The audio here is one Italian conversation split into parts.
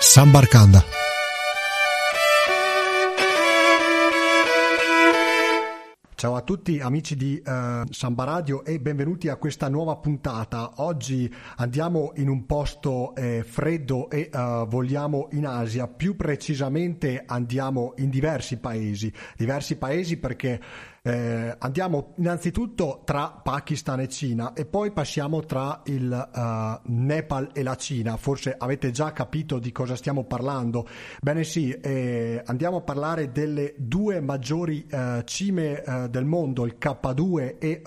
Sambarcanda. Ciao a tutti amici di uh, Samba Radio e benvenuti a questa nuova puntata. Oggi andiamo in un posto eh, freddo e uh, vogliamo in Asia, più precisamente andiamo in diversi paesi, diversi paesi perché eh, andiamo innanzitutto tra Pakistan e Cina e poi passiamo tra il uh, Nepal e la Cina. Forse avete già capito di cosa stiamo parlando. Bene sì, eh, andiamo a parlare delle due maggiori uh, cime uh, del mondo, il K2 e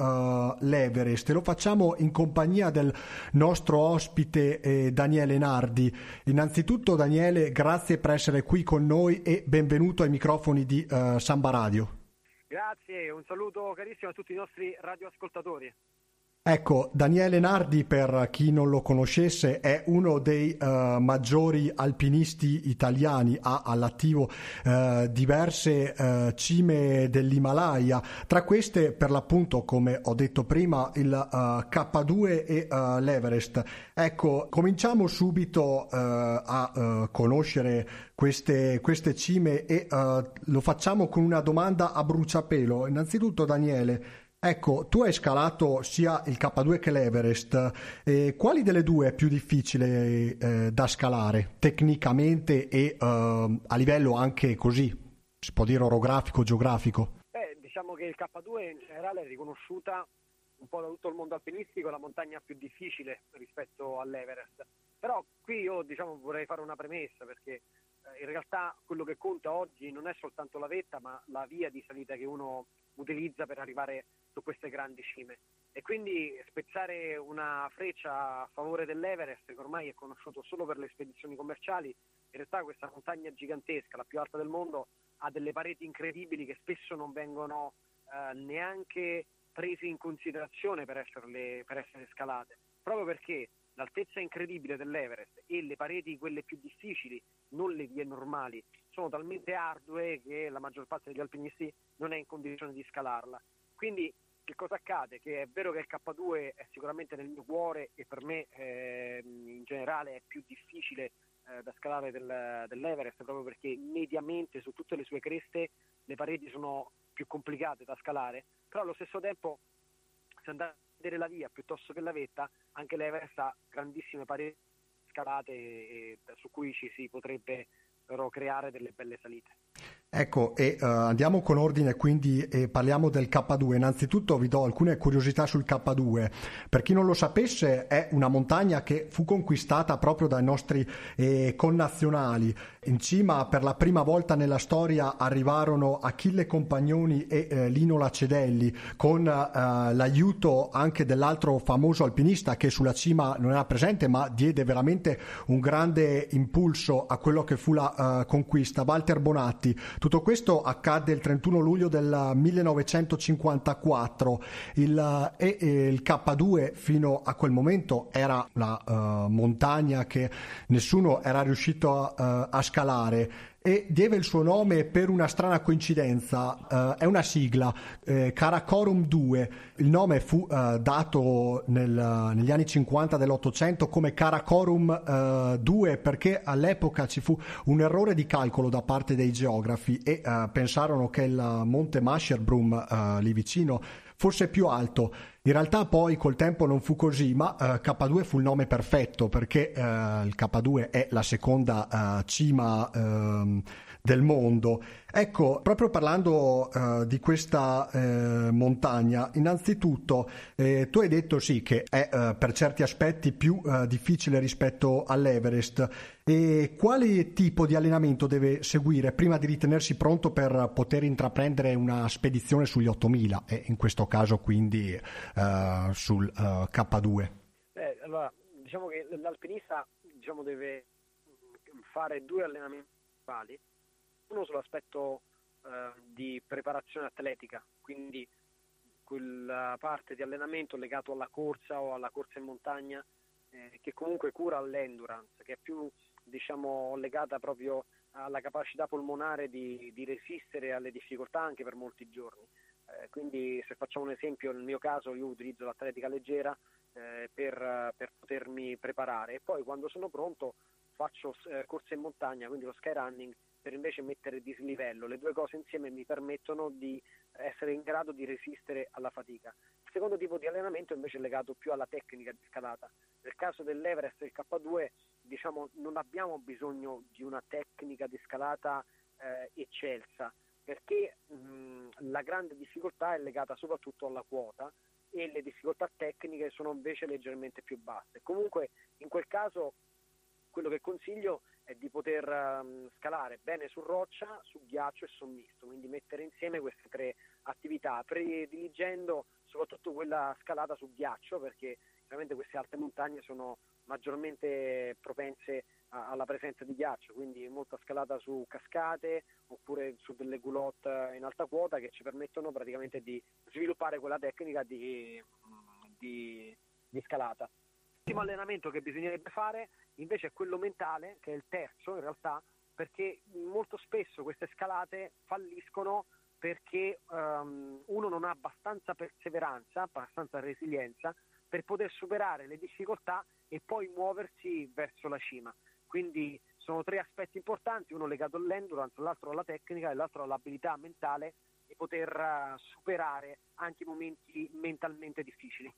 l'Everest. E lo facciamo in compagnia del nostro ospite eh, Daniele Nardi. Innanzitutto Daniele, grazie per essere qui con noi e benvenuto ai microfoni di Samba Radio. Grazie, un saluto carissimo a tutti i nostri radioascoltatori. Ecco, Daniele Nardi, per chi non lo conoscesse, è uno dei uh, maggiori alpinisti italiani, ha all'attivo uh, diverse uh, cime dell'Himalaya, tra queste per l'appunto, come ho detto prima, il K2 e l'Everest. Ecco, cominciamo subito a conoscere queste, queste, cime e lo facciamo con una domanda a bruciapelo. Innanzitutto, Daniele, Ecco, tu hai scalato sia il K2 che l'Everest. Eh, quali delle due è più difficile eh, da scalare tecnicamente e eh, a livello anche così, si può dire orografico, geografico? Beh, diciamo che il K2 in generale è riconosciuta un po' da tutto il mondo alpinistico la montagna più difficile rispetto all'Everest. Però qui io diciamo, vorrei fare una premessa perché in realtà quello che conta oggi non è soltanto la vetta, ma la via di salita che uno utilizza per arrivare su queste grandi cime. E quindi spezzare una freccia a favore dell'Everest, che ormai è conosciuto solo per le spedizioni commerciali, in realtà questa montagna gigantesca, la più alta del mondo, ha delle pareti incredibili che spesso non vengono eh, neanche prese in considerazione per, per essere scalate, proprio perché l'altezza incredibile dell'Everest e le pareti, quelle più difficili, non le vie normali, sono talmente ardue che la maggior parte degli alpinisti non è in condizione di scalarla. Quindi che cosa accade? Che è vero che il K2 è sicuramente nel mio cuore e per me eh, in generale è più difficile eh, da scalare del, dell'Everest proprio perché mediamente su tutte le sue creste le pareti sono più complicate da scalare, però allo stesso tempo se andate vedere la via piuttosto che la vetta, anche l'Everest ha grandissime pareti scalate e, e su cui ci si potrebbe però creare delle belle salite. Ecco, e uh, andiamo con ordine quindi e parliamo del K2. Innanzitutto vi do alcune curiosità sul K2. Per chi non lo sapesse, è una montagna che fu conquistata proprio dai nostri eh, connazionali. In cima per la prima volta nella storia arrivarono Achille Compagnoni e eh, Lino Lacedelli con eh, l'aiuto anche dell'altro famoso alpinista che sulla cima non era presente ma diede veramente un grande impulso a quello che fu la uh, conquista, Walter Bonatti. Tutto questo accadde il 31 luglio del 1954. Il, e, e il K2 fino a quel momento era la uh, montagna che nessuno era riuscito a, uh, a scalare e deve il suo nome per una strana coincidenza, uh, è una sigla, eh, Karakorum 2, il nome fu uh, dato nel, negli anni 50 dell'Ottocento come Karakorum uh, 2 perché all'epoca ci fu un errore di calcolo da parte dei geografi e pensarono che il monte Masherbrum lì vicino fosse più alto. In realtà poi col tempo non fu così, ma uh, K2 fu il nome perfetto perché uh, il K2 è la seconda uh, cima uh, del mondo. Ecco, proprio parlando uh, di questa uh, montagna, innanzitutto eh, tu hai detto sì che è per certi aspetti più difficile rispetto all'Everest. E quale tipo di allenamento deve seguire prima di ritenersi pronto per poter intraprendere una spedizione sugli 8000 e in questo caso quindi sul K2? Eh, allora, diciamo che l'alpinista diciamo, deve fare due allenamenti principali uno sull'aspetto eh, di preparazione atletica, quindi quella parte di allenamento legato alla corsa o alla corsa in montagna eh, che comunque cura l'endurance, che è più diciamo, legata proprio alla capacità polmonare di, di, resistere alle difficoltà anche per molti giorni. Eh, quindi se facciamo un esempio, nel mio caso io utilizzo l'atletica leggera eh, per, per, potermi preparare e poi quando sono pronto faccio eh, corsa in montagna, quindi lo skyrunning, per invece mettere dislivello. Le due cose insieme mi permettono di essere in grado di resistere alla fatica. Il secondo tipo di allenamento invece è legato più alla tecnica di scalata. Nel caso dell'Everest e del K2 diciamo, non abbiamo bisogno di una tecnica di scalata eh, eccelsa perché mh, la grande difficoltà è legata soprattutto alla quota e le difficoltà tecniche sono invece leggermente più basse. Comunque in quel caso quello che consiglio è di poter um, scalare bene su roccia, su ghiaccio e sommisto, quindi mettere insieme queste tre attività, prediligendo soprattutto quella scalata su ghiaccio perché chiaramente queste alte montagne sono maggiormente propense a, alla presenza di ghiaccio, quindi molta scalata su cascate oppure su delle goulotte in alta quota che ci permettono praticamente di sviluppare quella tecnica di, di, di scalata. L'ultimo allenamento che bisognerebbe fare invece è quello mentale, che è il terzo in realtà, perché molto spesso queste scalate falliscono perché um, uno non ha abbastanza perseveranza, abbastanza resilienza per poter superare le difficoltà e poi muoversi verso la cima. Quindi sono tre aspetti importanti, uno legato all'endurance, l'altro alla tecnica e l'altro all'abilità mentale di poter uh, superare anche i momenti mentalmente difficili.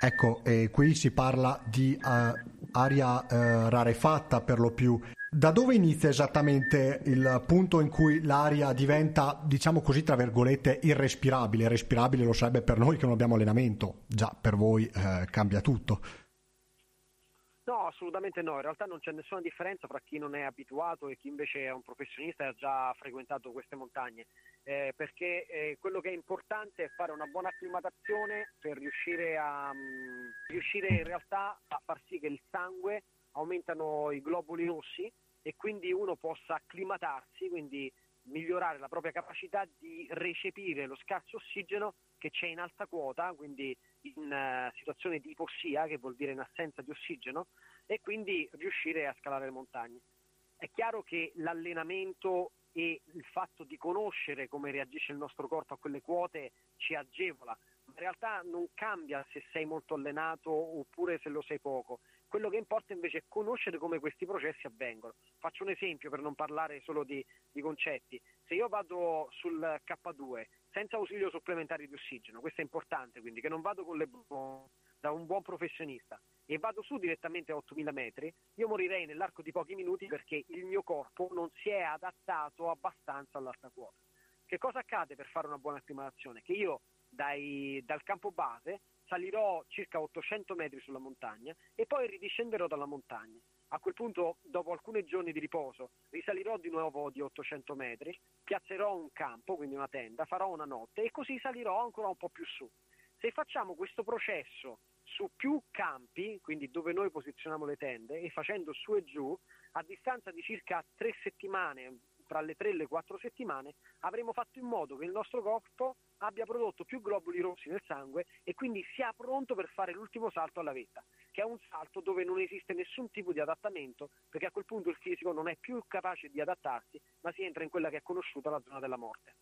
Ecco, eh, qui si parla di uh, aria uh, rarefatta per lo più. Da dove inizia esattamente il punto in cui l'aria diventa, diciamo così, tra virgolette, irrespirabile? Respirabile lo sarebbe per noi che non abbiamo allenamento, già per voi eh, cambia tutto. No, assolutamente no, in realtà non c'è nessuna differenza fra chi non è abituato e chi invece è un professionista e ha già frequentato queste montagne, eh, perché eh, quello che è importante è fare una buona acclimatazione per riuscire, a, um, riuscire in realtà a far sì che il sangue aumentano i globuli rossi e quindi uno possa acclimatarsi, quindi migliorare la propria capacità di recepire lo scarso ossigeno che c'è in alta quota, quindi in uh, situazione di ipossia, che vuol dire in assenza di ossigeno, e quindi riuscire a scalare le montagne. È chiaro che l'allenamento e il fatto di conoscere come reagisce il nostro corpo a quelle quote ci agevola, realtà non cambia se sei molto allenato oppure se lo sei poco. Quello che importa invece è conoscere come questi processi avvengono. Faccio un esempio per non parlare solo di, di concetti. Se io vado sul K2 senza ausilio supplementare di ossigeno, questo è importante, quindi che non vado con le da un buon professionista e vado su direttamente a 8000 metri, io morirei nell'arco di pochi minuti perché il mio corpo non si è adattato abbastanza all'alta quota. Che cosa accade per fare una buona acclimatazione? Che io dai, dal campo base salirò circa 800 metri sulla montagna e poi ridiscenderò dalla montagna. A quel punto, dopo alcuni giorni di riposo, risalirò di nuovo di 800 metri, piazzerò un campo, quindi una tenda, farò una notte e così salirò ancora un po' più su. Se facciamo questo processo su più campi, quindi dove noi posizioniamo le tende, e facendo su e giù, a distanza di circa tre settimane, tra le tre e le quattro settimane, avremo fatto in modo che il nostro corpo abbia prodotto più globuli rossi nel sangue e quindi sia pronto per fare l'ultimo salto alla vetta, che è un salto dove non esiste nessun tipo di adattamento, perché a quel punto il fisico non è più capace di adattarsi, ma si entra in quella che è conosciuta la zona della morte.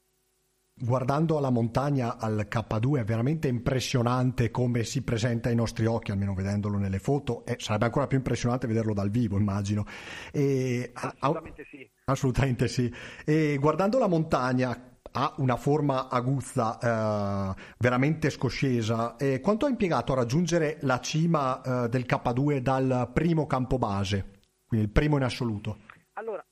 Guardando alla montagna al K2 è veramente impressionante come si presenta ai nostri occhi, almeno vedendolo nelle foto, e sarebbe ancora più impressionante vederlo dal vivo, immagino. E, assolutamente sì. Assolutamente sì. E guardando la montagna ha una forma aguzza, eh, veramente scoscesa. E quanto ha impiegato a raggiungere la cima eh, del K2 dal primo campo base, quindi il primo in assoluto? Allora,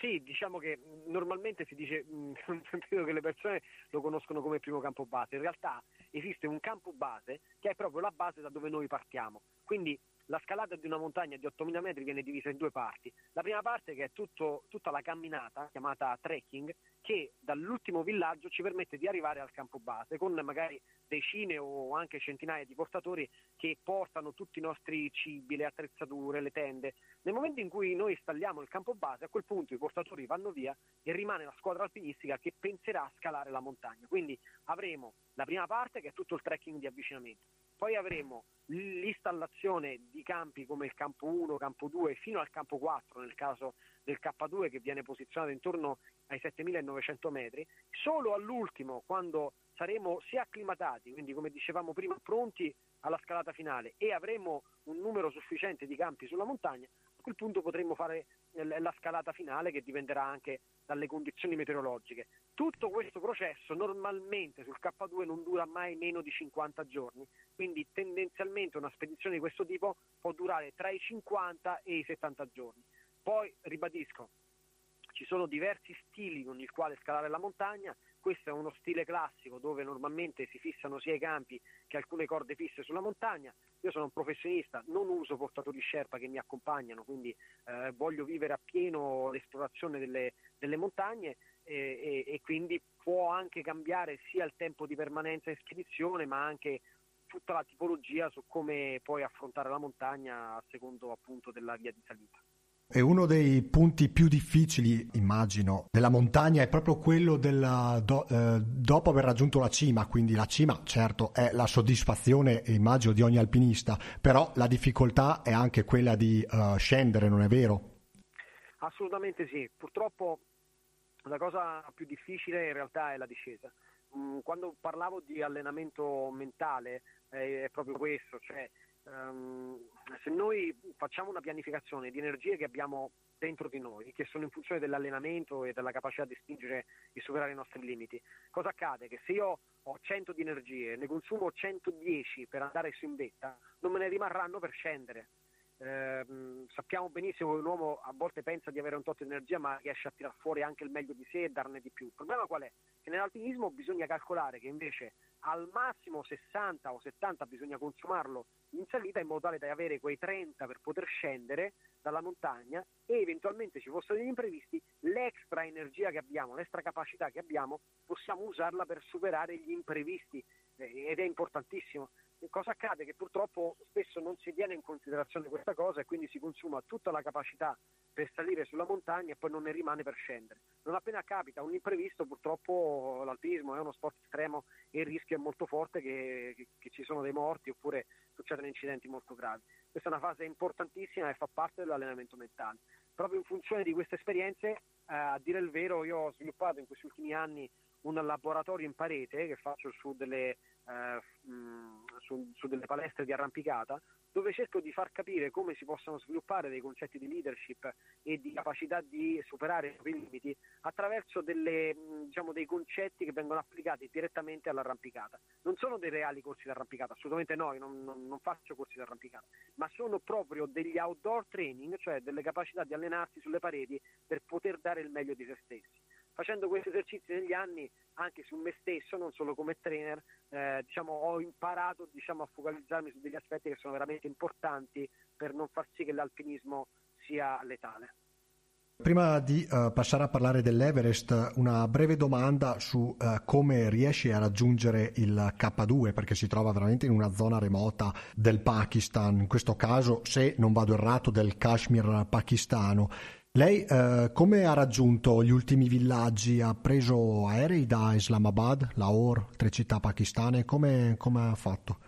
sì, diciamo che normalmente si dice, credo che le persone lo conoscono come primo campo base, in realtà esiste un campo base che è proprio la base da dove noi partiamo. Quindi la scalata di una montagna di 8.000 metri viene divisa in due parti. La prima parte che è tutto, tutta la camminata, chiamata trekking, che dall'ultimo villaggio ci permette di arrivare al campo base con magari decine o anche centinaia di portatori che portano tutti i nostri cibi, le attrezzature, le tende. Nel momento in cui noi installiamo il campo base, a quel punto i portatori vanno via e rimane la squadra alpinistica che penserà a scalare la montagna. Quindi avremo la prima parte che è tutto il trekking di avvicinamento poi avremo l'installazione di campi come il campo 1, campo 2 fino al campo 4 nel caso del K2 che viene posizionato intorno ai 7900 metri, solo all'ultimo quando saremo sia acclimatati, quindi come dicevamo prima pronti alla scalata finale e avremo un numero sufficiente di campi sulla montagna, quel punto potremmo fare la scalata finale che dipenderà anche dalle condizioni meteorologiche. Tutto questo processo normalmente sul K2 non dura mai meno di 50 giorni, quindi tendenzialmente una spedizione di questo tipo può durare tra i 50 e i 70 giorni. Poi, ribadisco, ci sono diversi stili con il quale scalare la montagna, questo è uno stile classico dove normalmente si fissano sia i campi che alcune corde fisse sulla montagna. Io sono un professionista, non uso portatori Sherpa che mi accompagnano, quindi eh, voglio vivere appieno l'esplorazione delle, delle montagne e, e, e, quindi può anche cambiare sia il tempo di permanenza in spedizione ma anche tutta la tipologia su come puoi affrontare la montagna a secondo appunto della via di salita. E uno dei punti più difficili, immagino, della montagna è proprio quello della, do, eh, dopo aver raggiunto la cima, quindi la cima certo è la soddisfazione, immagino, di ogni alpinista, però la difficoltà è anche quella di uh, scendere, non è vero? Assolutamente sì, purtroppo la cosa più difficile in realtà è la discesa. Mm, quando parlavo di allenamento mentale è proprio questo, cioè um, se noi facciamo una pianificazione di energie che abbiamo dentro di noi, che sono in funzione dell'allenamento e della capacità di spingere e superare i nostri limiti, cosa accade? Che se io ho 100 di energie, ne consumo 110 per andare su in vetta, non me ne rimarranno per scendere. Eh, sappiamo benissimo che un uomo a volte pensa di avere un tot di energia ma riesce a tirar fuori anche il meglio di sé e darne di più. Il problema qual è? Che nell'alpinismo bisogna calcolare che invece al massimo 60 o 70 bisogna consumarlo in salita in modo tale da avere quei 30 per poter scendere dalla montagna e eventualmente ci fossero degli imprevisti, l'extra energia che abbiamo, l'extra capacità che abbiamo, possiamo usarla per superare gli imprevisti eh, ed è importantissimo. Cosa accade? Che purtroppo spesso non si tiene in considerazione questa cosa e quindi si consuma tutta la capacità per salire sulla montagna e poi non ne rimane per scendere. Non appena capita un imprevisto, purtroppo l'alpinismo è uno sport estremo e il rischio è molto forte che, che, che ci sono dei morti oppure succedono incidenti molto gravi. Questa è una fase importantissima e fa parte dell'allenamento mentale. Proprio in funzione di queste esperienze, eh, a dire il vero, io ho sviluppato in questi ultimi anni un laboratorio in parete che faccio su delle eh, su, su, delle palestre di arrampicata dove cerco di far capire come si possono sviluppare dei concetti di leadership e di capacità di superare i propri limiti attraverso delle, diciamo, dei concetti che vengono applicati direttamente all'arrampicata. Non sono dei reali corsi di arrampicata, assolutamente no, non, non, non faccio corsi di arrampicata, ma sono proprio degli outdoor training, cioè delle capacità di allenarsi sulle pareti per poter dare il meglio di se stessi facendo questi esercizi negli anni anche su me stesso, non solo come trainer, eh, diciamo, ho imparato diciamo, a focalizzarmi su degli aspetti che sono veramente importanti per non far sì che l'alpinismo sia letale. Prima di uh, passare a parlare dell'Everest, una breve domanda su uh, come riesci a raggiungere il K2, perché si trova veramente in una zona remota del Pakistan, in questo caso, se non vado errato, del Kashmir pakistano. Lei eh, come ha raggiunto gli ultimi villaggi? Ha preso aerei da Islamabad, Lahore, tre città pakistane? Come, come ha fatto?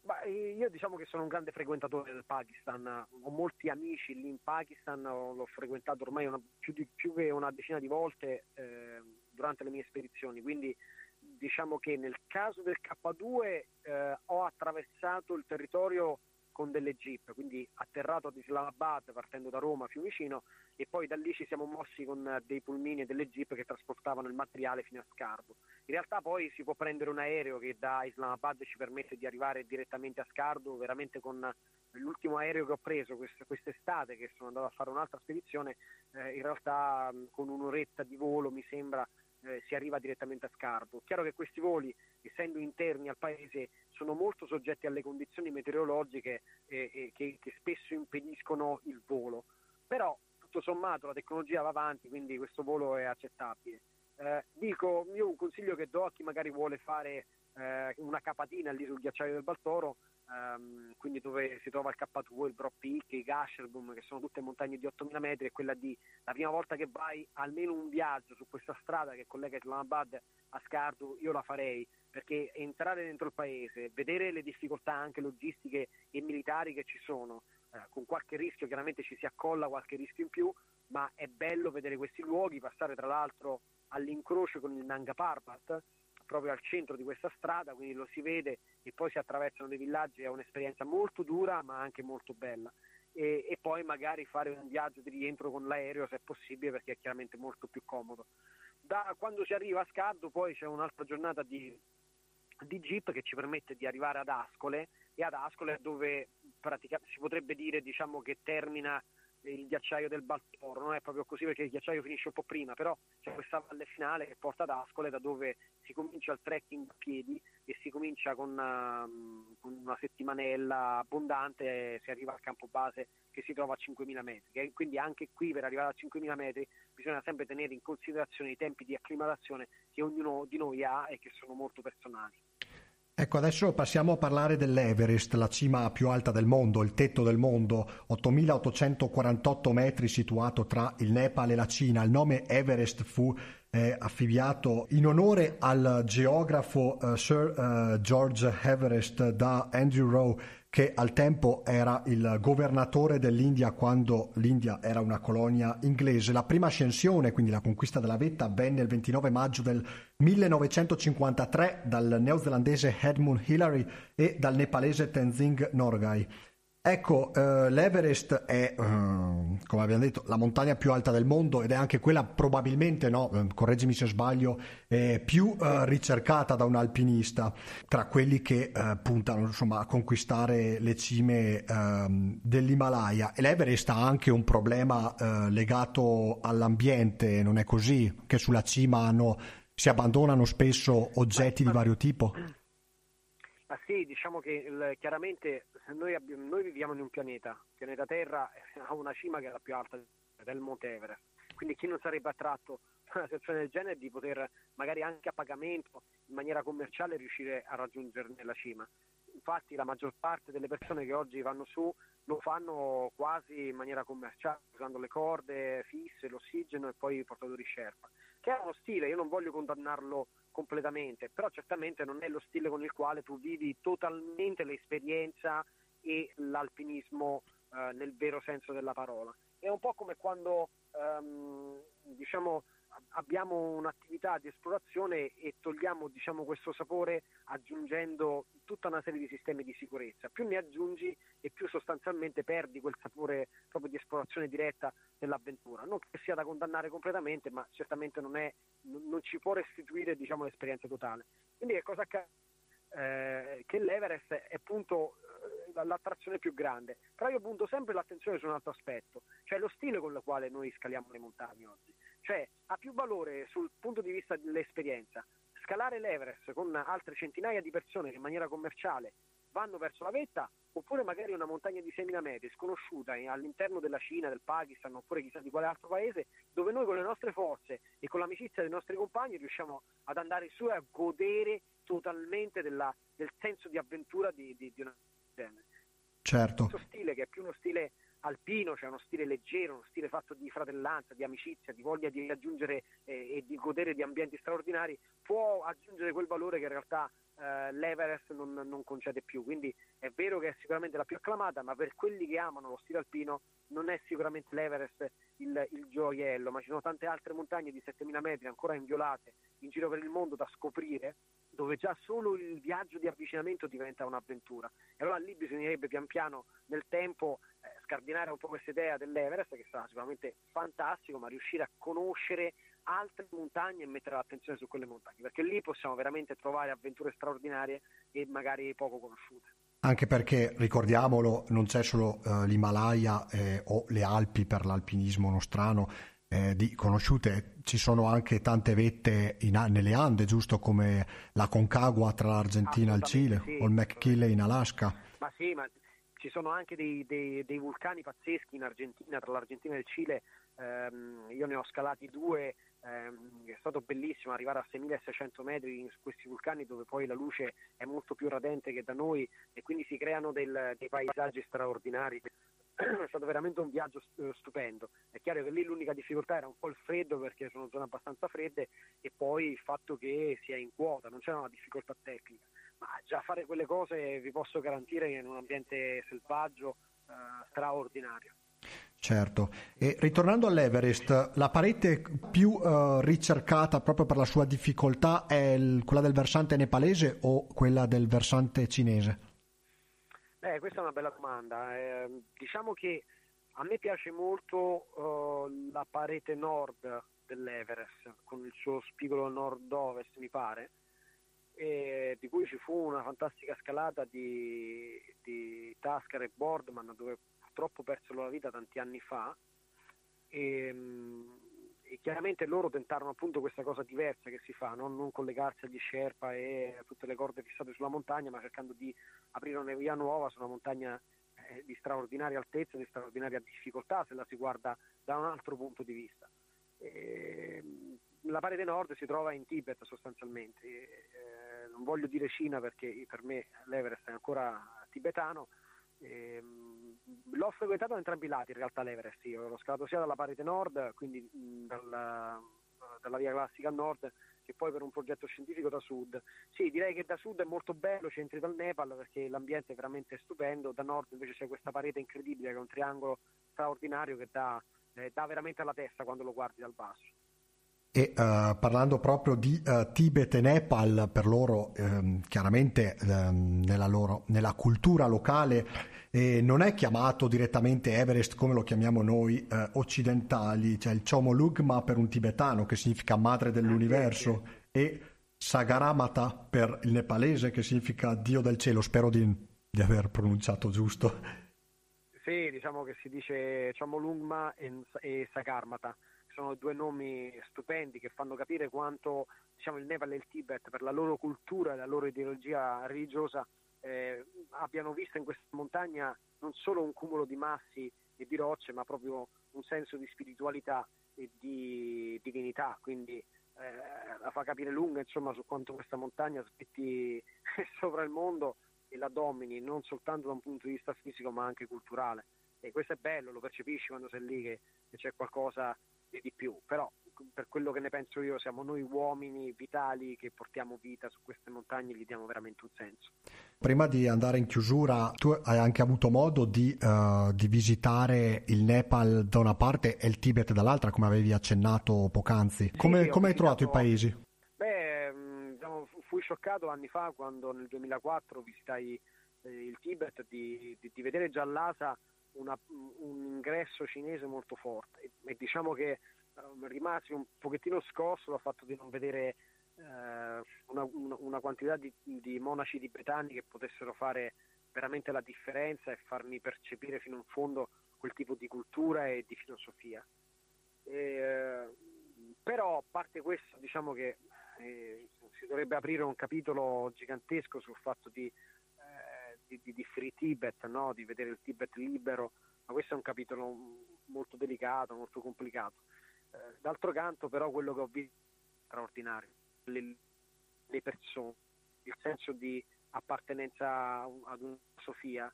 Bah, io diciamo che sono un grande frequentatore del Pakistan, ho molti amici lì in Pakistan, l'ho frequentato ormai una, più, di, più, che una decina di volte eh, durante le mie spedizioni, quindi diciamo che nel caso del K2 eh, ho attraversato il territorio con delle jeep, quindi atterrato ad Islamabad partendo da Roma, Fiumicino e poi da lì ci siamo mossi con dei pulmini e delle jeep che trasportavano il materiale fino a Scarbo. In realtà poi si può prendere un aereo che da Islamabad ci permette di arrivare direttamente a Scardo, veramente con l'ultimo aereo che ho preso quest'estate, che sono andato a fare un'altra spedizione, eh, in realtà con un'oretta di volo mi sembra eh, si arriva direttamente a Scarbo. Chiaro che questi voli, essendo interni al paese, sono molto soggetti alle condizioni meteorologiche eh, eh, che, che, spesso impediscono il volo, però tutto sommato la tecnologia va avanti, quindi questo volo è accettabile. Eh, dico, io un consiglio che do a chi magari vuole fare eh, una capatina lì sul ghiacciaio del Baltoro, ehm, quindi dove si trova il K2, il Bro Peak, i Gasherbum, che sono tutte montagne di 8000 metri, è quella di la prima volta che vai almeno un viaggio su questa strada che collega Islamabad a Skardu, io la farei, perché entrare dentro il paese, vedere le difficoltà anche logistiche e militari che ci sono, eh, con qualche rischio, chiaramente ci si accolla qualche rischio in più, ma è bello vedere questi luoghi, passare tra l'altro all'incrocio con il Nanga Parbat, proprio al centro di questa strada, quindi lo si vede e poi si attraversano dei villaggi, è un'esperienza molto dura ma anche molto bella. e, e, poi magari fare un viaggio di rientro con l'aereo se è possibile perché è chiaramente molto più comodo. Da quando si arriva a Scaddo poi c'è un'altra giornata di, di jeep che ci permette di arrivare ad Ascole e ad Ascole dove si potrebbe dire diciamo, che termina il ghiacciaio del Baltoro, non è proprio così perché il ghiacciaio finisce un po' prima, però c'è questa valle finale che porta ad Ascole da dove si comincia il trekking a piedi e si comincia con una, con una settimanella abbondante e si arriva al campo base che si trova a 5.000 metri. Quindi anche qui per arrivare a 5.000 metri bisogna sempre tenere in considerazione i tempi di acclimatazione che ognuno di noi ha e che sono molto personali. Ecco, adesso passiamo a parlare dell'Everest, la cima più alta del mondo, il tetto del mondo, 8.848 metri situato tra il Nepal e la Cina. Il nome Everest fu eh, affibbiato in onore al geografo eh, Sir eh, George Everest da Andrew Rowe che al tempo era il governatore dell'India quando l'India era una colonia inglese. La prima ascensione, quindi la conquista della vetta, avvenne il 29 maggio del 1953 dal neozelandese Edmund Hillary e dal nepalese Tenzing Norgay. Ecco, eh, l'Everest è, eh, come abbiamo detto, la montagna più alta del mondo ed è anche quella probabilmente, no, eh, correggimi se sbaglio, più eh, ricercata da un alpinista tra quelli che eh, puntano insomma, a conquistare le cime ehm, dell'Himalaya. E l'Everest ha anche un problema eh, legato all'ambiente, non è così? Che sulla cima hanno, si abbandonano spesso oggetti di vario tipo? Ma sì, diciamo che il, chiaramente noi, abbiamo, noi, viviamo in un pianeta, il pianeta Terra ha una cima che è la più alta del Monte Everest, quindi chi non sarebbe attratto da una situazione del genere di poter magari anche a pagamento in maniera commerciale riuscire a raggiungerne la cima. Infatti la maggior parte delle persone che oggi vanno su lo fanno quasi in maniera commerciale, usando le corde fisse, l'ossigeno e poi i portatori Sherpa, che è uno stile, io non voglio condannarlo completamente, però certamente non è lo stile con il quale tu vivi totalmente l'esperienza e l'alpinismo eh, nel vero senso della parola. È un po' come quando ehm, diciamo, abbiamo un'attività di esplorazione e togliamo diciamo, questo sapore aggiungendo tutta una serie di sistemi di sicurezza. Più ne aggiungi e più sostanzialmente perdi quel sapore proprio di esplorazione diretta dell'avventura. Non che sia da condannare completamente, ma certamente non, è, non ci può restituire diciamo, l'esperienza totale. Quindi che cosa accade? Eh, che l'Everest è appunto eh, l'attrazione più grande, però io punto sempre l'attenzione su un altro aspetto, cioè lo stile con il quale noi scaliamo le montagne oggi. Cioè ha più valore sul punto di vista dell'esperienza scalare l'Everest con altre centinaia di persone che in maniera commerciale vanno verso la vetta oppure magari una montagna di 6.000 metri sconosciuta all'interno della Cina, del Pakistan oppure chissà di quale altro paese dove noi con le nostre forze e con l'amicizia dei nostri compagni riusciamo ad andare su e a godere totalmente della, del senso di avventura di, di, di una genere. Certo. Questo stile che è più uno stile alpino, cioè uno stile leggero, uno stile fatto di fratellanza, di amicizia, di voglia di raggiungere eh, e di godere di ambienti straordinari, può aggiungere quel valore che in realtà eh, l'Everest non, non, concede più. Quindi è vero che è sicuramente la più acclamata, ma per quelli che amano lo stile alpino non è sicuramente l'Everest il, il gioiello, ma ci sono tante altre montagne di 7000 metri ancora inviolate in giro per il mondo da scoprire dove già solo il viaggio di avvicinamento diventa un'avventura. E allora lì bisognerebbe pian piano nel tempo eh, scardinare un po' questa idea dell'Everest, che sarà sicuramente fantastico, ma riuscire a conoscere altre montagne e mettere l'attenzione su quelle montagne, perché lì possiamo veramente trovare avventure straordinarie e magari poco conosciute. Anche perché, ricordiamolo, non c'è solo uh, l'Himalaya eh, o le Alpi per l'alpinismo nostrano, eh, di, conosciute, ci sono anche tante vette in, nelle Ande, giusto come la Concagua tra l'Argentina e il Cile sì, o il McKinley in Alaska. Ma sì, ma ci sono anche dei, dei, dei vulcani pazzeschi in Argentina, tra l'Argentina e il Cile, ehm, io ne ho scalati due, ehm, è stato bellissimo arrivare a 6600 metri su questi vulcani dove poi la luce è molto più radente che da noi e quindi si creano del, dei paesaggi straordinari è stato veramente un viaggio eh, stupendo. È chiaro che lì l'unica difficoltà era un po' il freddo perché sono zone abbastanza fredde e poi il fatto che sia in quota, non c'era una difficoltà tecnica. Ma già fare quelle cose vi posso garantire che in un ambiente selvaggio eh, straordinario. Certo, e ritornando all'Everest, la parete più uh, ricercata proprio per la sua difficoltà è il, quella del versante nepalese o quella del versante cinese? Eh, questa è una bella domanda. Eh, diciamo che a me piace molto uh, la parete nord dell'Everest, con il suo spigolo nord-ovest, mi pare, di cui ci fu una fantastica scalata di, di Tasker e Boardman, dove purtroppo persero la vita tanti anni fa. E, e, chiaramente loro tentarono appunto questa cosa diversa che si fa, no? non collegarsi agli Sherpa e a tutte le corde fissate sulla montagna, ma cercando di aprire una via nuova su una montagna eh, di straordinaria altezza, di straordinaria difficoltà se la si guarda da un altro punto di vista. E, la parete nord si trova in Tibet sostanzialmente, eh, non voglio dire Cina perché per me l'Everest è ancora tibetano, eh, l'ho frequentato da entrambi i lati in realtà l'Everest, io l'ho scalato sia dalla parete nord, quindi dalla, dalla via classica a nord, che poi per un progetto scientifico da sud. Sì, direi che da sud è molto bello, ci entri dal Nepal perché l'ambiente è veramente stupendo, da nord invece c'è questa parete incredibile che è un triangolo straordinario che dà, eh, dà veramente alla testa quando lo guardi dal basso. E uh, parlando proprio di uh, Tibet e Nepal, per loro ehm, chiaramente ehm, nella, loro, nella, cultura locale eh, non è chiamato direttamente Everest come lo chiamiamo noi eh, occidentali, cioè il Chomolungma per un tibetano che significa madre dell'universo e Sagaramata per il nepalese che significa Dio del cielo, spero di, di aver pronunciato giusto. Sì, diciamo che si dice Chomolungma e, e Sagarmata sono due nomi stupendi che fanno capire quanto diciamo, il Nepal e il Tibet, per la loro cultura e la loro ideologia religiosa, eh, abbiano visto in questa montagna non solo un cumulo di massi e di rocce, ma proprio un senso di spiritualità e di divinità. Quindi eh, la fa capire lunga insomma, su quanto questa montagna spetti sopra il mondo e la domini, non soltanto da un punto di vista fisico, ma anche culturale. E questo è bello, lo percepisci quando sei lì che, che c'è qualcosa di più, però per quello che ne penso io siamo noi uomini vitali che portiamo vita su queste montagne e gli diamo veramente un senso. Prima di andare in chiusura, tu hai anche avuto modo di, uh, di visitare il Nepal da una parte e il Tibet dall'altra, come avevi accennato poc'anzi. Sì, come, come hai trovato i paesi? Beh, mm, diciamo, fui scioccato anni fa quando nel 2004 visitai eh, il Tibet di, di, di vedere già l'Asa una, un ingresso cinese molto forte e, e diciamo che um, rimasi un pochettino scosso dal fatto di non vedere uh, una, una, quantità di, di, monaci tibetani che potessero fare veramente la differenza e farmi percepire fino in fondo quel tipo di cultura e di filosofia. E, uh, però a parte questo diciamo che eh, si dovrebbe aprire un capitolo gigantesco sul fatto di di, di, Free Tibet, no? di vedere il Tibet libero, ma questo è un capitolo molto delicato, molto complicato. Eh, d'altro canto però quello che ho visto è straordinario, le, le persone, il senso di appartenenza ad una Sofia,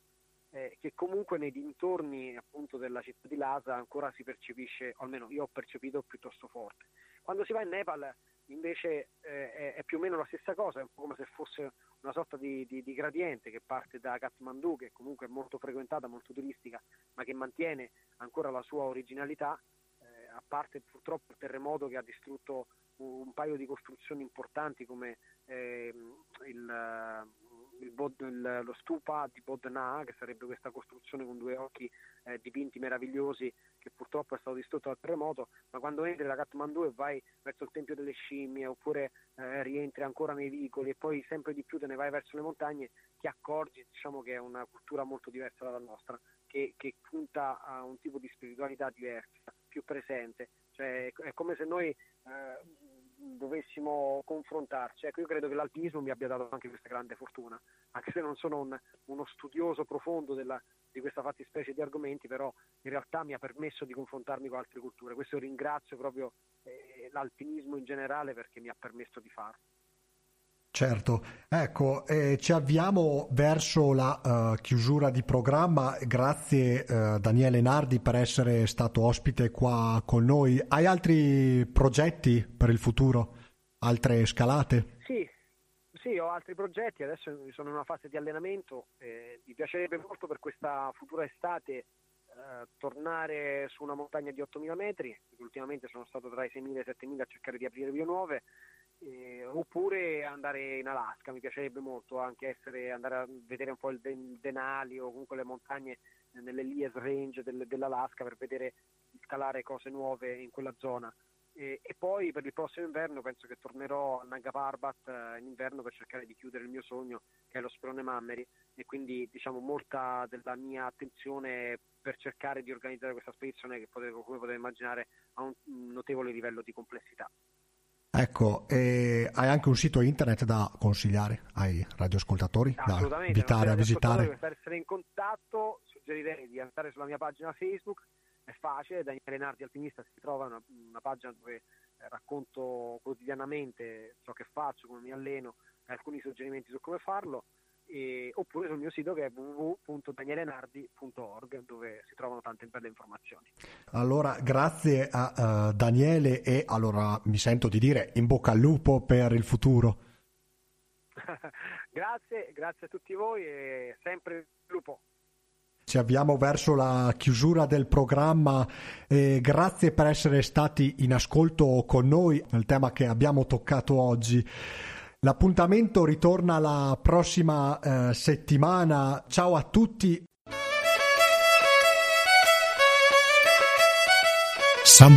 eh, che comunque nei dintorni appunto della città di Lhasa ancora si percepisce, o almeno io ho percepito piuttosto forte. Quando si va in Nepal invece eh, è, è, più o meno la stessa cosa, è un po' come se fosse una sorta di, di, di, gradiente che parte da Kathmandu, che comunque è molto frequentata, molto turistica, ma che mantiene ancora la sua originalità, eh, a parte purtroppo il terremoto che ha distrutto un, paio di costruzioni importanti come eh, il, il Bod, il, lo stupa di Bodna, che sarebbe questa costruzione con due occhi eh, dipinti meravigliosi che purtroppo è stato distrutto dal terremoto, ma quando entri da Kathmandu e vai verso il Tempio delle Scimmie oppure eh, rientri ancora nei vicoli e poi sempre di più te ne vai verso le montagne, ti accorgi diciamo, che è una cultura molto diversa dalla nostra, che, che punta a un tipo di spiritualità diversa, più presente, cioè, è come se noi... Eh, dovessimo confrontarci. Ecco, io credo che l'alpinismo mi abbia dato anche questa grande fortuna, anche se non sono un, uno studioso profondo della, di questa fattispecie di argomenti, però in realtà mi ha permesso di confrontarmi con altre culture. Questo ringrazio proprio eh, l'alpinismo in generale perché mi ha permesso di farlo. Certo, ecco, eh, ci avviamo verso la uh, chiusura di programma. Grazie uh, Daniele Nardi per essere stato ospite qua con noi. Hai altri progetti per il futuro? Altre scalate? Sì, sì ho altri progetti. Adesso sono in una fase di allenamento. Eh, mi piacerebbe molto per questa futura estate eh, tornare su una montagna di 8.000 metri. Ultimamente sono stato tra i 6.000 e i 7.000 a cercare di aprire vie nuove eh, oppure andare in Alaska, mi piacerebbe molto anche essere, andare a vedere un po' il Denali o comunque le montagne nelle Lies Range del, dell'Alaska per vedere scalare cose nuove in quella zona. E, e, poi per il prossimo inverno penso che tornerò a Nanga Parbat eh, in inverno per cercare di chiudere il mio sogno che è lo Sprone Mammeri e quindi diciamo molta della mia attenzione per cercare di organizzare questa spedizione che potevo, come potete immaginare ha un notevole livello di complessità. Ecco, hai anche un sito internet da consigliare ai radioascoltatori da invitare a visitare? Per essere in contatto suggerirei di andare sulla mia pagina Facebook, è facile, Daniele Nardi Alpinista si trova una, una pagina dove eh, racconto quotidianamente ciò che faccio, come mi alleno, alcuni suggerimenti su come farlo e, oppure sul mio sito che è www.danielenardi.org dove si trovano tante belle informazioni. Allora, grazie a uh, Daniele e allora mi sento di dire in bocca al lupo per il futuro. grazie, grazie a tutti voi e sempre lupo. Ci avviamo verso la chiusura del programma. Eh, grazie per essere stati in ascolto con noi nel tema che abbiamo toccato oggi. L'appuntamento ritorna la prossima eh, settimana. Ciao a tutti. San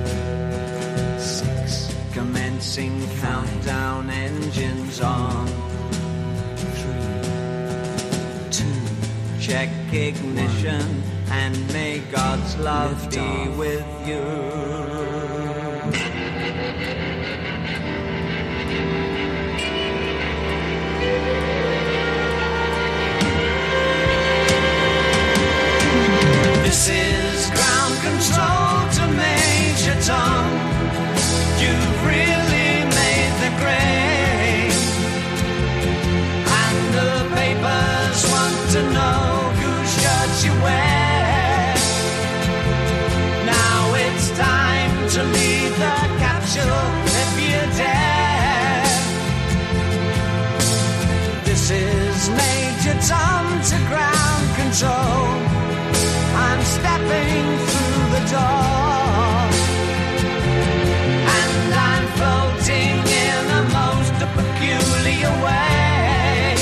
countdown engines on. Three, two, check ignition, and may God's love be off. with you. This is ground control to Major Tom. Control. I'm stepping through the door. And I'm floating in a most peculiar way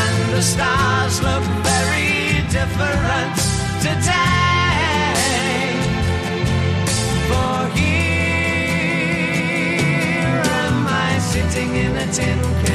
And the stars look very different today. For here am I sitting in a tin can.